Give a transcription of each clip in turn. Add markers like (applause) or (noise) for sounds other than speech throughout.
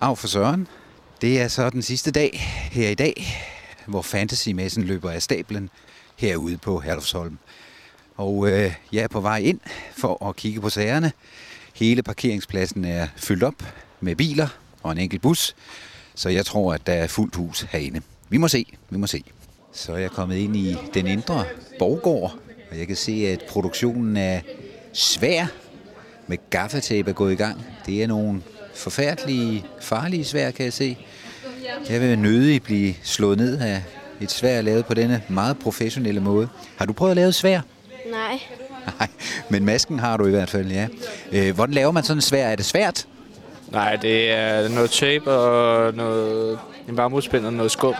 Af for Søren. Det er så den sidste dag her i dag, hvor Fantasy-messen løber af stablen herude på Herlufsholm. Og øh, jeg er på vej ind for at kigge på sagerne. Hele parkeringspladsen er fyldt op med biler og en enkelt bus, så jeg tror, at der er fuldt hus herinde. Vi må se, vi må se. Så er jeg kommet ind i den indre borggård, og jeg kan se, at produktionen er svær med gaffatape er gået i gang. Det er nogle forfærdelige, farlige svær, kan jeg se. Jeg vil nødig blive slået ned af et svær lavet på denne meget professionelle måde. Har du prøvet at lave svær? Nej. Nej, men masken har du i hvert fald, ja. Øh, hvordan laver man sådan en svær? Er det svært? Nej, det er noget tape og noget, en varmeudspind og noget skum.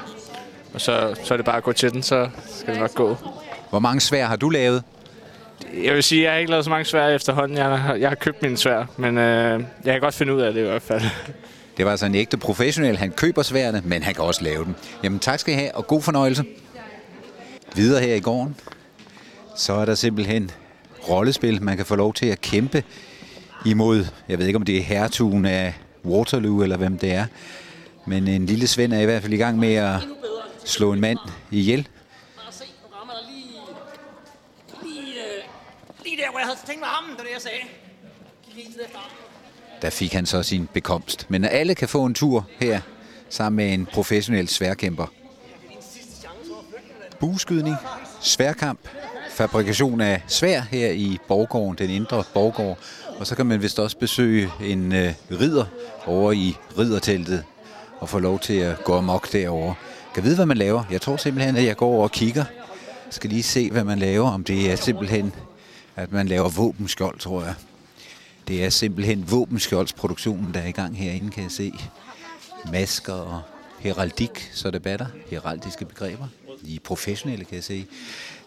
Og så, så er det bare at gå til den, så skal det nok gå. Hvor mange svær har du lavet? Jeg vil sige, at jeg har ikke lavet så mange svær efterhånden. Jeg har, jeg har købt mine svær, men øh, jeg kan godt finde ud af det i hvert fald. (laughs) Det var altså en ægte professionel. Han køber sværene, men han kan også lave dem. Jamen tak skal I have, og god fornøjelse. Videre her i gården, så er der simpelthen rollespil. Man kan få lov til at kæmpe imod, jeg ved ikke om det er hertugen af Waterloo, eller hvem det er. Men en lille Svend er i hvert fald i gang med at slå en mand ihjel. se, nu rammer der lige... Lige, øh, lige der, hvor jeg havde tænkt mig armen, det var det, jeg sagde. Gik til efter. Der fik han så sin bekomst. Men alle kan få en tur her, sammen med en professionel sværkæmper. Bueskydning, sværkamp, fabrikation af svær her i Borgården, den indre Borgård. Og så kan man vist også besøge en øh, ridder over i ridderteltet og få lov til at gå amok derovre. Kan vide, hvad man laver? Jeg tror simpelthen, at jeg går over og kigger. Jeg skal lige se, hvad man laver. Om det er simpelthen, at man laver våbenskjold, tror jeg. Det er simpelthen våbenskjoldsproduktionen, der er i gang herinde, kan jeg se. Masker og heraldik, så det batter. Heraldiske begreber. De er professionelle, kan jeg se.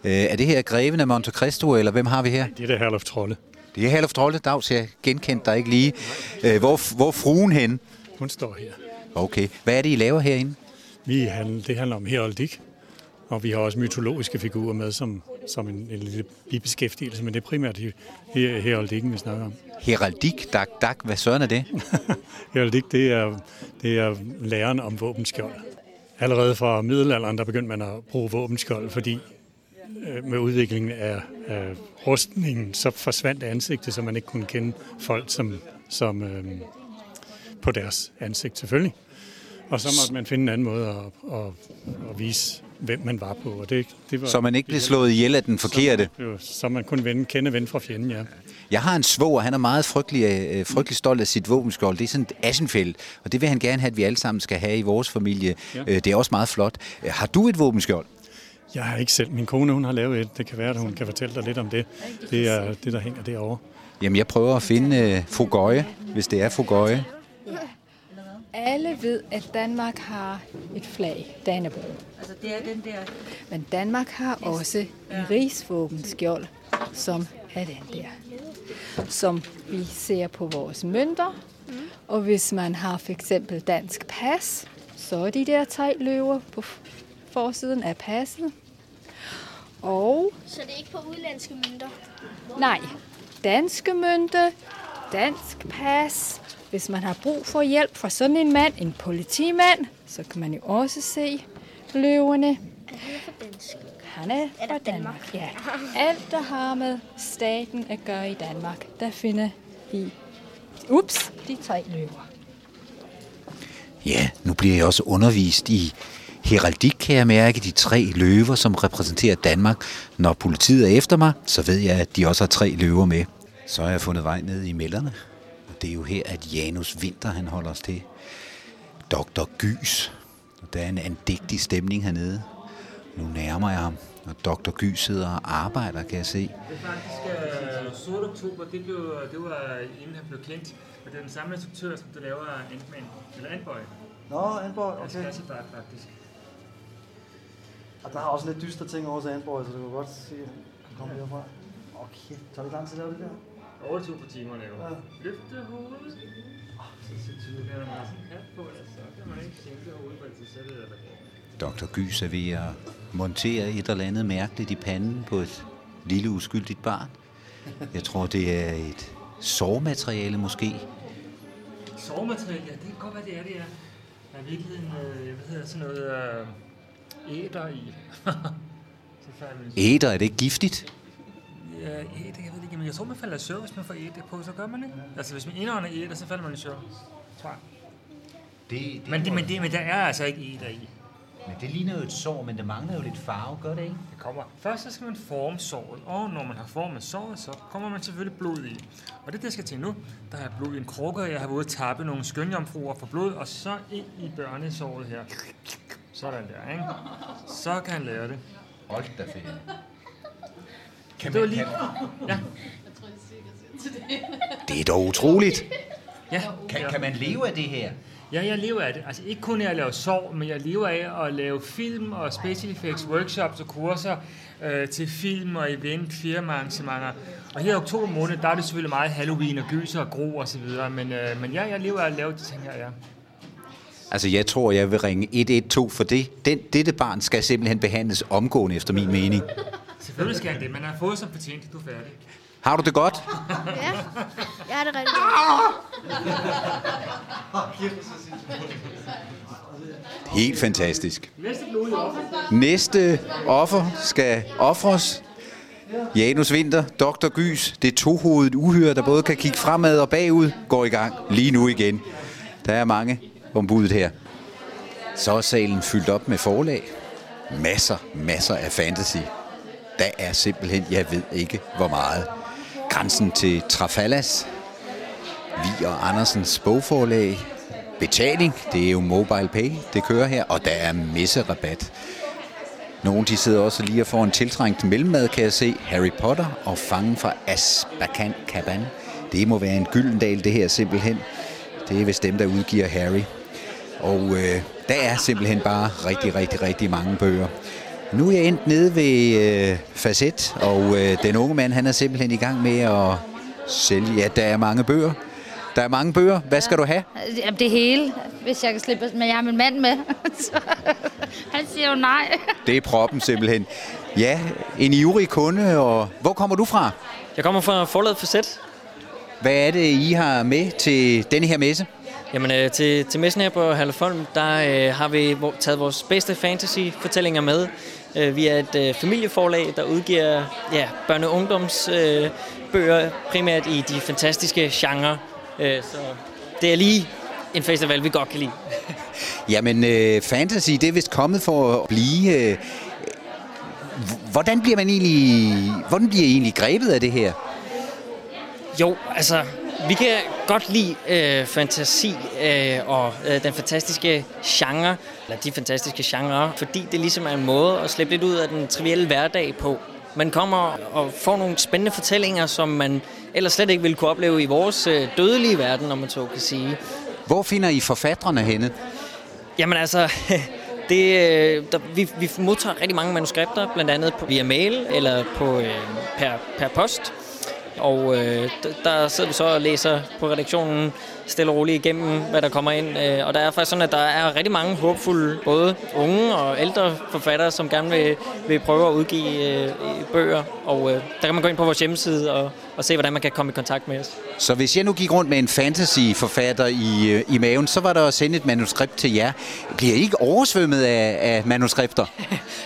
Øh, er det her greven af Monte Cristo, eller hvem har vi her? Det er der Herlof Trolle. Det er Herlof Trolle. Dags, jeg genkendte dig ikke lige. Øh, hvor, hvor fruen hen? Hun står her. Okay. Hvad er det, I laver herinde? Vi handler, det handler om heraldik, og vi har også mytologiske figurer med som, som en, en lille bibeskæftigelse, men det er primært he- he- heraldikken, vi snakker om. Heraldik, dak, dak. Hvad søren er det? (laughs) Heraldik, det er, det er læren om våbenskjold. Allerede fra middelalderen, der begyndte man at bruge våbenskjold, fordi øh, med udviklingen af, af rustningen, så forsvandt ansigtet, så man ikke kunne kende folk som, som øh, på deres ansigt selvfølgelig. Og så måtte man finde en anden måde at, at, at vise, hvem man var på. Og det, det var, Så man ikke bliver slået ihjel af den forkerte? Så, så man kunne vende, kende ven fra fjenden, ja. Jeg har en svoger, han er meget frygtelig, øh, frygtelig stolt af sit våbenskjold. Det er sådan et Aschenfeld, og det vil han gerne have, at vi alle sammen skal have i vores familie. Ja. Ja. Det er også meget flot. Øh, Har du et våbenskjold? Jeg har ikke selv. Min kone, hun har lavet et. Det kan være, at hun kan fortælle dig lidt om det. Det er det, der hænger derovre. Jamen, jeg prøver at finde øh, Fugøje, hvis det er Fugøje. Alle ved, at Danmark har et flag, Dannebrog. Altså, det er den der... Men Danmark har også en rigsvåbenskjold, som er den der. Som vi ser på vores mønter. Og hvis man har for eksempel dansk pas, så er de der tre løver på forsiden af passet. Og Så det er ikke på udlandske mønter? nej, danske mønte, dansk pas. Hvis man har brug for hjælp fra sådan en mand, en politimand, så kan man jo også se løverne. Er det for dansk? Han er fra Danmark. Ja. Alt, der har med staten at gøre i Danmark, der finder I, ups, de tre løver. Ja, nu bliver jeg også undervist i heraldik, kan jeg mærke. De tre løver, som repræsenterer Danmark. Når politiet er efter mig, så ved jeg, at de også har tre løver med. Så har jeg fundet vej ned i mælderne. Og det er jo her, at Janus Winter han holder os til. Dr. Gys. Og der er en andægtig stemning hernede. Nu nærmer jeg ham, og Dr. Gys sidder og arbejder, kan jeg se. Det er faktisk uh, Sort Oktober, det, blev, det var inden han blev kendt. Og det er den samme instruktør, som der laver Ant-Man, eller Ant-Boy. Nå, Antborg, Okay. okay. Altså Fart, faktisk. Og der er også lidt dystre ting over til Antborg, så du kan godt se, at han kommer herfra. Okay, tager det lang tid at lave det der? 28 timer at lave. Ja. Løfte hovedet. Oh, så sindssygt. Det er der sådan en hat på, eller så kan man ikke sænke hovedet, for så er det der Dr. Gys er ved at montere et eller andet mærkeligt i panden på et lille uskyldigt barn. Jeg tror, det er et sovemateriale måske. Sovemateriale, ja, det kan godt være, det er det, ja. Der er i virkeligheden, øh, hvad hedder sådan noget, øh, æder i. (laughs) så falder man i Æder, er det ikke giftigt? Ja, æder, jeg ved ikke, men jeg tror, man falder i søvn, hvis man får æder på, så gør man ikke. Altså, hvis man indånder æder, så falder man i søvn, tror jeg. Det, det, Men, det, men, det, men der er altså ikke æder i. men det ligner jo et sår, men det mangler jo lidt farve, gør det ikke? Det kommer. Først så skal man forme såret, og når man har formet såret, så kommer man selvfølgelig blod i. Og det, er det jeg skal til nu, der er blod i en krukke, og jeg har været tappe nogle skønjomfruer for blod, og så ind i børnesåret her. Sådan der, ikke? Så kan han lære det. Hold da fedt. Kan Det var lige... kan, Ja, Det er dog utroligt. ja. kan, kan man leve af det her? Ja, jeg lever af det. Altså ikke kun af at lave sår, men jeg lever af at lave film og special effects workshops og kurser øh, til film og event, firmaarrangementer. Og her i oktober måned, der er det selvfølgelig meget Halloween og gyser og gro og så videre. Men, øh, men ja, jeg lever af at lave de ting her, ja. Altså, jeg tror, jeg vil ringe 112 for det. Den, dette barn skal simpelthen behandles omgående, efter min mening. Selvfølgelig skal han det. Man har fået som fortjent, du er færdig. Har du det godt? Ja, jeg har det rigtig Helt fantastisk. Næste offer. Næste offer skal ofres. Janus Winter, Dr. Gys, det tohovedet uhyre, der både kan kigge fremad og bagud, går i gang lige nu igen. Der er mange ombudet her. Så er salen fyldt op med forlag. Masser, masser af fantasy. Der er simpelthen, jeg ved ikke hvor meget. Grænsen til Trafalas, Vi og Andersens bogforlag. Betaling, det er jo mobile pay, det kører her, og der er messerabat. Nogle de sidder også lige og får en tiltrængt mellemmad, kan jeg se. Harry Potter og Fangen fra Azkaban. Kaban. Det må være en gyldendal, det her simpelthen. Det er vist dem, der udgiver Harry. Og øh, der er simpelthen bare rigtig, rigtig, rigtig mange bøger. Nu er jeg endt nede ved øh, Facet, og øh, den unge mand, han er simpelthen i gang med at sælge. Ja, der er mange bøger. Der er mange bøger. Hvad skal du have? Jamen, det hele, hvis jeg kan slippe. Men jeg har min mand med. (laughs) Så, han siger jo nej. (laughs) Det er proppen simpelthen. Ja, en ivrig kunde, og hvor kommer du fra? Jeg kommer fra forladet Facet. Hvad er det, I har med til denne her messe? Jamen, øh, til, til messen her på Herlefolm, der øh, har vi hvor, taget vores bedste fantasy-fortællinger med. Øh, vi er et øh, familieforlag, der udgiver ja, børne- og ungdomsbøger, øh, primært i de fantastiske genrer. Så det er lige en festival, vi godt kan lide. (laughs) Jamen, øh, fantasy, det er vist kommet for at blive. Øh, hvordan bliver man egentlig, hvordan bliver I egentlig grebet af det her? Jo, altså, vi kan godt lide øh, fantasi øh, og øh, den fantastiske genre, eller de fantastiske genrer, fordi det ligesom er en måde at slippe lidt ud af den trivielle hverdag på. Man kommer og får nogle spændende fortællinger, som man ellers slet ikke ville kunne opleve i vores øh, dødelige verden, om man så kan sige. Hvor finder I forfatterne henne? Jamen altså, (laughs) det, øh, der, vi, vi modtager rigtig mange manuskripter, blandt andet via mail eller på, øh, per, per post. Og øh, der sidder vi så og læser på redaktionen stille og roligt igennem, hvad der kommer ind. Øh, og der er faktisk sådan, at der er rigtig mange håbfulde, både unge og ældre forfattere, som gerne vil, vil prøve at udgive øh, bøger. Og øh, der kan man gå ind på vores hjemmeside og, og se, hvordan man kan komme i kontakt med os. Så hvis jeg nu gik rundt med en fantasy-forfatter i, øh, i maven, så var der at sende et manuskript til jer. Bliver I ikke oversvømmet af, af manuskripter? (laughs)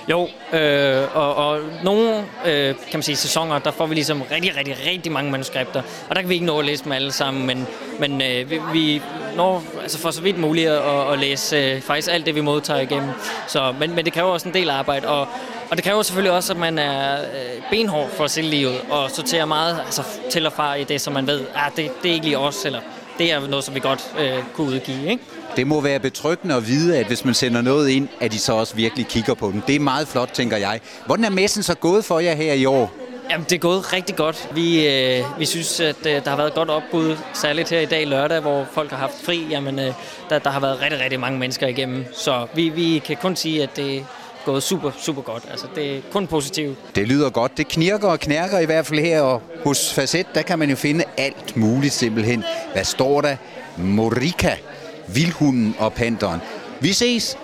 Jo, øh, og, og nogle øh, kan man sige, sæsoner, der får vi ligesom rigtig, rigtig, rigtig mange manuskripter. Og der kan vi ikke nå at læse dem alle sammen, men, men øh, vi, vi når altså for så vidt muligt at, at læse øh, faktisk alt det, vi modtager igennem. Så, men, men det kræver også en del arbejde, og, og det kræver selvfølgelig også, at man er øh, benhård for at sælge livet, og sorterer meget altså, til og fra i det, som man ved, ah, det, det er ikke lige os, eller det er noget, som vi godt øh, kunne udgive. Ikke? Det må være betryggende at vide, at hvis man sender noget ind, at de så også virkelig kigger på den. Det er meget flot, tænker jeg. Hvordan er messen så gået for jer her i år? Jamen, det er gået rigtig godt. Vi, øh, vi synes, at øh, der har været et godt opbud, særligt her i dag lørdag, hvor folk har haft fri. Jamen, øh, der, der har været rigtig, rigtig mange mennesker igennem. Så vi, vi kan kun sige, at det er gået super, super godt. Altså, det er kun positivt. Det lyder godt. Det knirker og knærker i hvert fald her, og hos Facet, der kan man jo finde alt muligt simpelthen. Hvad står der? Morika, Vildhunden og Panderen. Vi ses!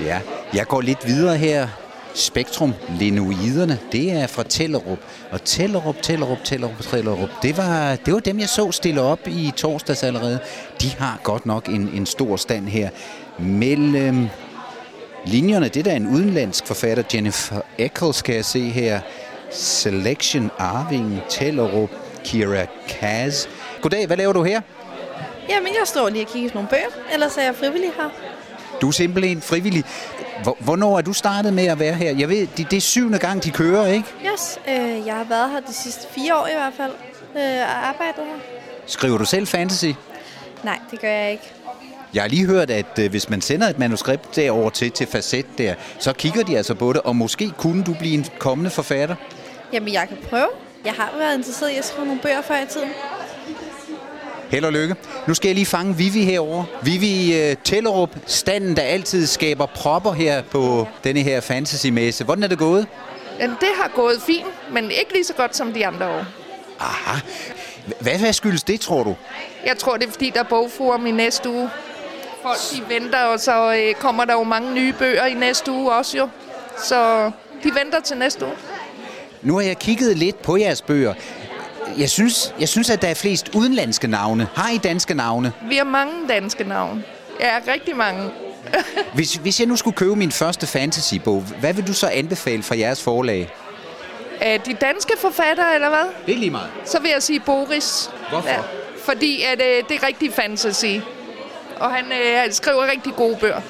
Ja, jeg går lidt videre her Spektrum Lenoiderne, det er fra Tellerup. Og Tellerup, Tellerup, Tellerup, Tellerup, det var, det var dem, jeg så stille op i torsdags allerede. De har godt nok en, en stor stand her. Mellem linjerne, det der er en udenlandsk forfatter, Jennifer Eccles, kan jeg se her. Selection Arving, Tellerup, Kira Kaz. Goddag, hvad laver du her? Jamen, jeg står lige og kigger på nogle bøger, ellers er jeg frivillig her. Du er simpelthen frivillig. Hvor- Hvornår er du startet med at være her? Jeg ved, det, det er syvende gang, de kører, ikke? Yes, øh, jeg har været her de sidste fire år i hvert fald, øh, og arbejdet her. Skriver du selv fantasy? Nej, det gør jeg ikke. Jeg har lige hørt, at øh, hvis man sender et manuskript derover til, til facet der, så kigger de altså på det, og måske kunne du blive en kommende forfatter. Jamen, jeg kan prøve. Jeg har været interesseret i at skrive nogle bøger før i tiden. Held og lykke. Nu skal jeg lige fange Vivi herover. Vivi uh, Tellerup, standen, der altid skaber propper her på denne her fantasy-messe. Hvordan er det gået? Men det har gået fint, men ikke lige så godt som de andre år. Aha. Hvad, hvad skyldes det, tror du? Jeg tror, det er fordi, der er bogforum i næste uge. Folk de venter, og så øh, kommer der jo mange nye bøger i næste uge også jo. Så de venter til næste uge. Nu har jeg kigget lidt på jeres bøger. Jeg synes, jeg synes, at der er flest udenlandske navne. Har I danske navne? Vi har mange danske navne. Ja, rigtig mange. (laughs) Hvis, hvis jeg nu skulle købe min første fantasybog, hvad vil du så anbefale fra jeres forlag? Er de danske forfattere, eller hvad? Det er lige meget. Så vil jeg sige Boris. Hvorfor? fordi at, øh, det er rigtig fantasy. Og han, øh, skriver rigtig gode bøger.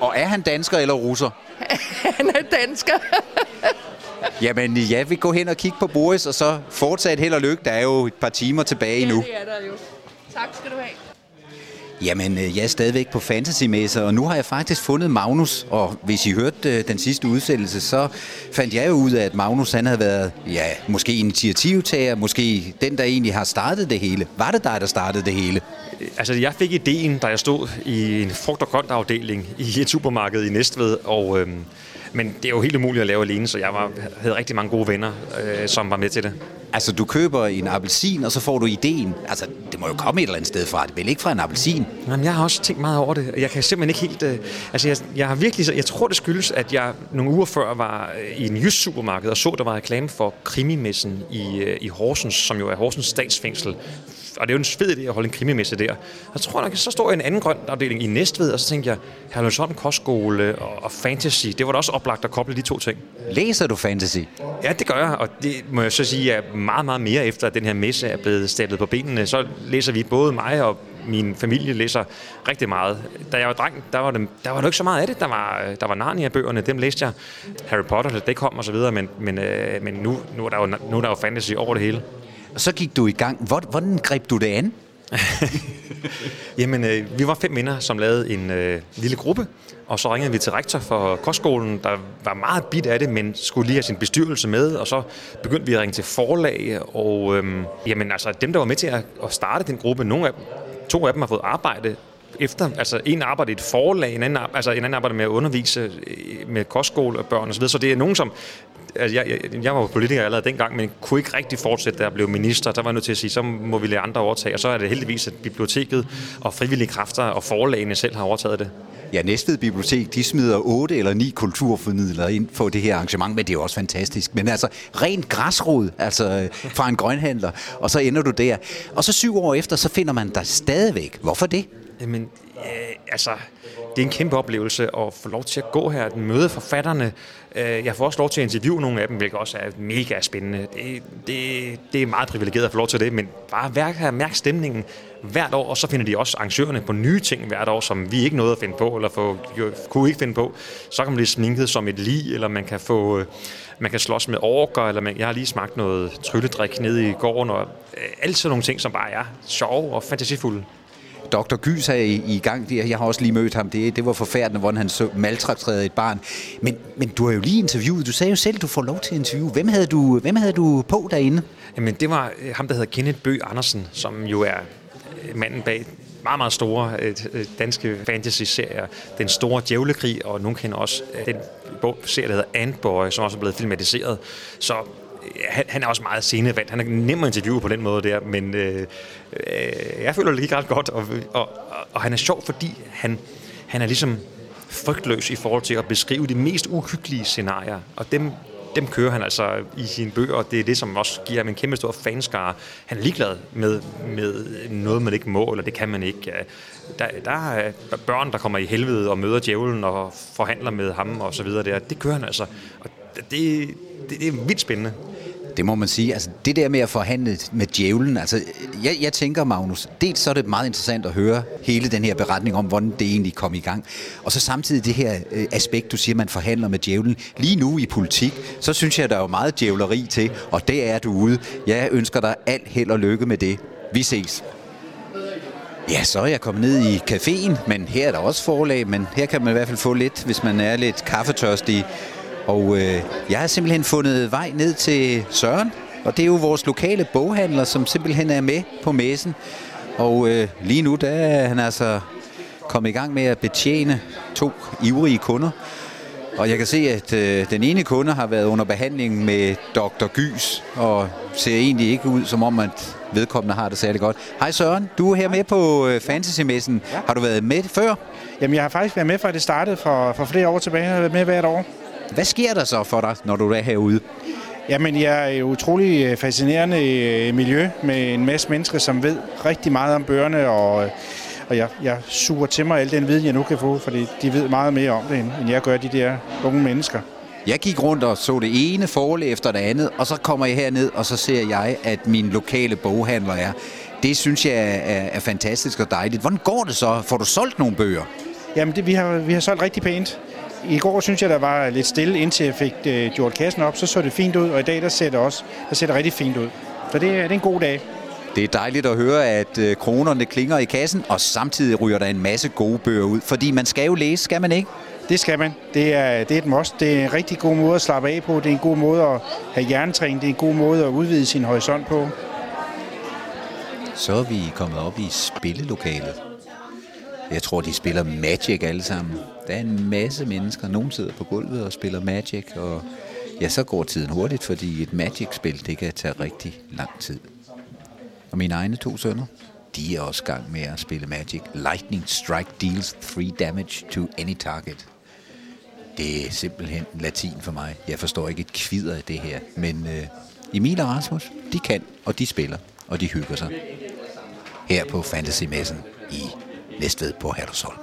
Og er han dansker eller russer? (laughs) han er dansker. (laughs) Jamen, jeg vil gå hen og kigge på Boris, og så fortsat held og lykke. Der er jo et par timer tilbage nu. det er der jo. Tak skal du have. Jamen, øh, jeg er stadigvæk på fantasymesse, og nu har jeg faktisk fundet Magnus. Og hvis I hørte øh, den sidste udsendelse, så fandt jeg jo ud af, at Magnus han havde været, ja, måske initiativtager, måske den, der egentlig har startet det hele. Var det dig, der startede det hele? Altså, jeg fik ideen, da jeg stod i en frugt- og grønt afdeling i et supermarked i Næstved, og, øhm, men det er jo helt umuligt at lave alene, så jeg var, havde rigtig mange gode venner, øh, som var med til det. Altså, du køber en appelsin, og så får du ideen. Altså, det må jo komme et eller andet sted fra. Det vel ikke fra en appelsin? Jamen, jeg har også tænkt meget over det. Jeg kan simpelthen ikke helt... Øh, altså, jeg, jeg har virkelig... Jeg tror, det skyldes, at jeg nogle uger før var øh, i en jysk supermarked og så, der var reklame for krimimessen i, øh, i Horsens, som jo er Horsens statsfængsel. Og det er jo en fed idé at holde en krimimesse der. Og så tror jeg nok, så står jeg i en anden grøn afdeling i Næstved, og så tænkte jeg, Herlevsholm Kostskole og, og fantasy, det var da også oplagt at koble de to ting. Læser du fantasy? Ja, det gør jeg, og det må jeg så sige er meget, meget mere efter, at den her messe er blevet stablet på benene. Så læser vi både mig og min familie læser rigtig meget. Da jeg var dreng, der var, det, der var der ikke så meget af det. Der var, der var Narnia-bøgerne, dem læste jeg. Harry Potter, det kom og så videre, men, men, øh, men nu, nu, er der jo, nu er der jo fantasy over det hele. Og så gik du i gang. Hvordan greb du det an? (laughs) Jamen, øh, vi var fem minder, som lavede en øh, lille gruppe, og så ringede vi til rektor for kostskolen, der var meget bit af det, men skulle lige have sin bestyrelse med, og så begyndte vi at ringe til forlag, og øh, jamen, altså, dem, der var med til at, at starte den gruppe, nogle af dem, to af dem har fået arbejde efter, altså en arbejder i et forlag, en anden, altså en anden arbejder med at undervise øh, med kostskole og så videre, så det er nogen, som Altså, jeg, jeg, jeg var jo politiker allerede dengang, men kunne ikke rigtig fortsætte, da jeg blev minister. Der var jeg nødt til at sige, så må vi lade andre overtage. Og så er det heldigvis, at biblioteket og frivillige kræfter og forlagene selv har overtaget det. Ja, Næstved Bibliotek, de smider otte eller ni kulturformidlere ind på det her arrangement, men det er jo også fantastisk. Men altså, rent græsrod, altså fra en grønhandler, og så ender du der. Og så syv år efter, så finder man dig stadigvæk. Hvorfor det? Jamen, øh, altså, det er en kæmpe oplevelse at få lov til at gå her, at møde forfatterne. Øh, jeg får også lov til at interviewe nogle af dem, hvilket også er mega spændende. Det, det, det er meget privilegeret at få lov til det, men bare værk her, mærk stemningen hvert år, og så finder de også arrangørerne på nye ting hvert år, som vi ikke nåede at finde på, eller få, jo, kunne ikke finde på. Så kan man blive sminket som et lig, eller man kan få... Øh, man kan slås med orker, eller man, jeg har lige smagt noget trylledrik nede i gården, og øh, alt sådan nogle ting, som bare er sjove og fantasifulde. Dr. Gys er i, i gang. der. Jeg har også lige mødt ham. Det, det var forfærdeligt, hvordan han så maltrakterede et barn. Men, men du har jo lige interviewet. Du sagde jo selv, du får lov til at interviewe. Hvem havde du, hvem havde du på derinde? Jamen, det var øh, ham, der hedder Kenneth Bø Andersen, som jo er øh, manden bag meget, meget store øh, danske fantasy-serier. Den store djævlekrig, og nogen kender også den bog, serie, der hedder Antboy, som også er blevet filmatiseret. Så han, han er også meget scenevandt. Han er nem at interviewe på den måde der, men øh, øh, jeg føler det gik ret godt, og, og, og, og han er sjov, fordi han, han er ligesom frygtløs i forhold til at beskrive de mest uhyggelige scenarier. Og dem, dem kører han altså i sine bøger, og det er det, som også giver ham en kæmpe stor fanskare. Han er ligeglad med, med noget, man ikke må, eller det kan man ikke. Der, der er børn, der kommer i helvede og møder djævlen og forhandler med ham og så videre der. Det kører han altså. Og det, det, det er vildt spændende. Det må man sige. Altså, det der med at forhandle med djævlen, altså, jeg, jeg tænker, Magnus, dels så er det meget interessant at høre hele den her beretning om, hvordan det egentlig kom i gang. Og så samtidig det her øh, aspekt, du siger, man forhandler med djævlen. Lige nu i politik, så synes jeg, der er jo meget djævleri til, og det er du ude. Jeg ønsker dig alt held og lykke med det. Vi ses. Ja, så er jeg kommet ned i caféen, men her er der også forlag, men her kan man i hvert fald få lidt, hvis man er lidt kaffetørstig. Og øh, jeg har simpelthen fundet vej ned til Søren, og det er jo vores lokale boghandler, som simpelthen er med på messen. Og øh, lige nu, der er han altså kommet i gang med at betjene to ivrige kunder. Og jeg kan se, at øh, den ene kunde har været under behandling med Dr. Gys, og ser egentlig ikke ud som om, at vedkommende har det særlig godt. Hej Søren, du er her med på øh, Fantasy-messen. Ja. Har du været med før? Jamen, jeg har faktisk været med fra det startede for, for flere år tilbage. Jeg har været med hvert år. Hvad sker der så for dig, når du er herude? Jamen, jeg er et utrolig øh, fascinerende øh, miljø med en masse mennesker, som ved rigtig meget om bøgerne, og, og jeg, jeg suger til mig al den viden, jeg nu kan få, fordi de ved meget mere om det, end jeg gør, de der unge mennesker. Jeg gik rundt og så det ene forlæg efter det andet, og så kommer jeg herned, og så ser jeg, at min lokale boghandler er. Det synes jeg er, er fantastisk og dejligt. Hvordan går det så? Får du solgt nogle bøger? Jamen, det, vi, har, vi har solgt rigtig pænt. I går synes jeg, der var lidt stille, indtil jeg fik øh, gjort kassen op. Så så det fint ud, og i dag der ser det også der ser det rigtig fint ud. Så det, det er en god dag. Det er dejligt at høre, at øh, kronerne klinger i kassen, og samtidig ryger der en masse gode bøger ud. Fordi man skal jo læse, skal man ikke? Det skal man. Det er, det er et must. Det er en rigtig god måde at slappe af på. Det er en god måde at have hjernetræning. Det er en god måde at udvide sin horisont på. Så er vi kommet op i spillelokalet. Jeg tror, de spiller Magic alle sammen. Der er en masse mennesker. Nogle sidder på gulvet og spiller Magic, og ja, så går tiden hurtigt, fordi et Magic-spil, det kan tage rigtig lang tid. Og mine egne to sønner, de er også gang med at spille Magic. Lightning Strike deals 3 damage to any target. Det er simpelthen latin for mig. Jeg forstår ikke et kvider af det her. Men øh, Emil og Rasmus, de kan, og de spiller, og de hygger sig. Her på Fantasy-messen i Næstved på Herlevsholm.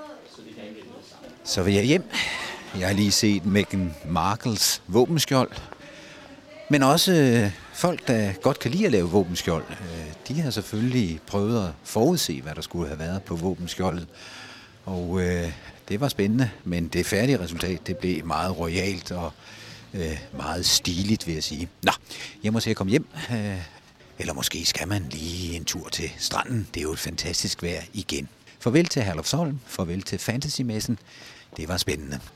Så vil jeg hjem. Jeg har lige set Meghan Markles våbenskjold. Men også øh, folk, der godt kan lide at lave våbenskjold, øh, de har selvfølgelig prøvet at forudse, hvad der skulle have været på våbenskjoldet. Og øh, det var spændende, men det færdige resultat, det blev meget royalt og øh, meget stiligt, vil jeg sige. Nå, jeg må se at komme hjem. Øh, eller måske skal man lige en tur til stranden. Det er jo et fantastisk vejr igen. Farvel til Herlufsholm, farvel til Fantasymessen. Det var spændende.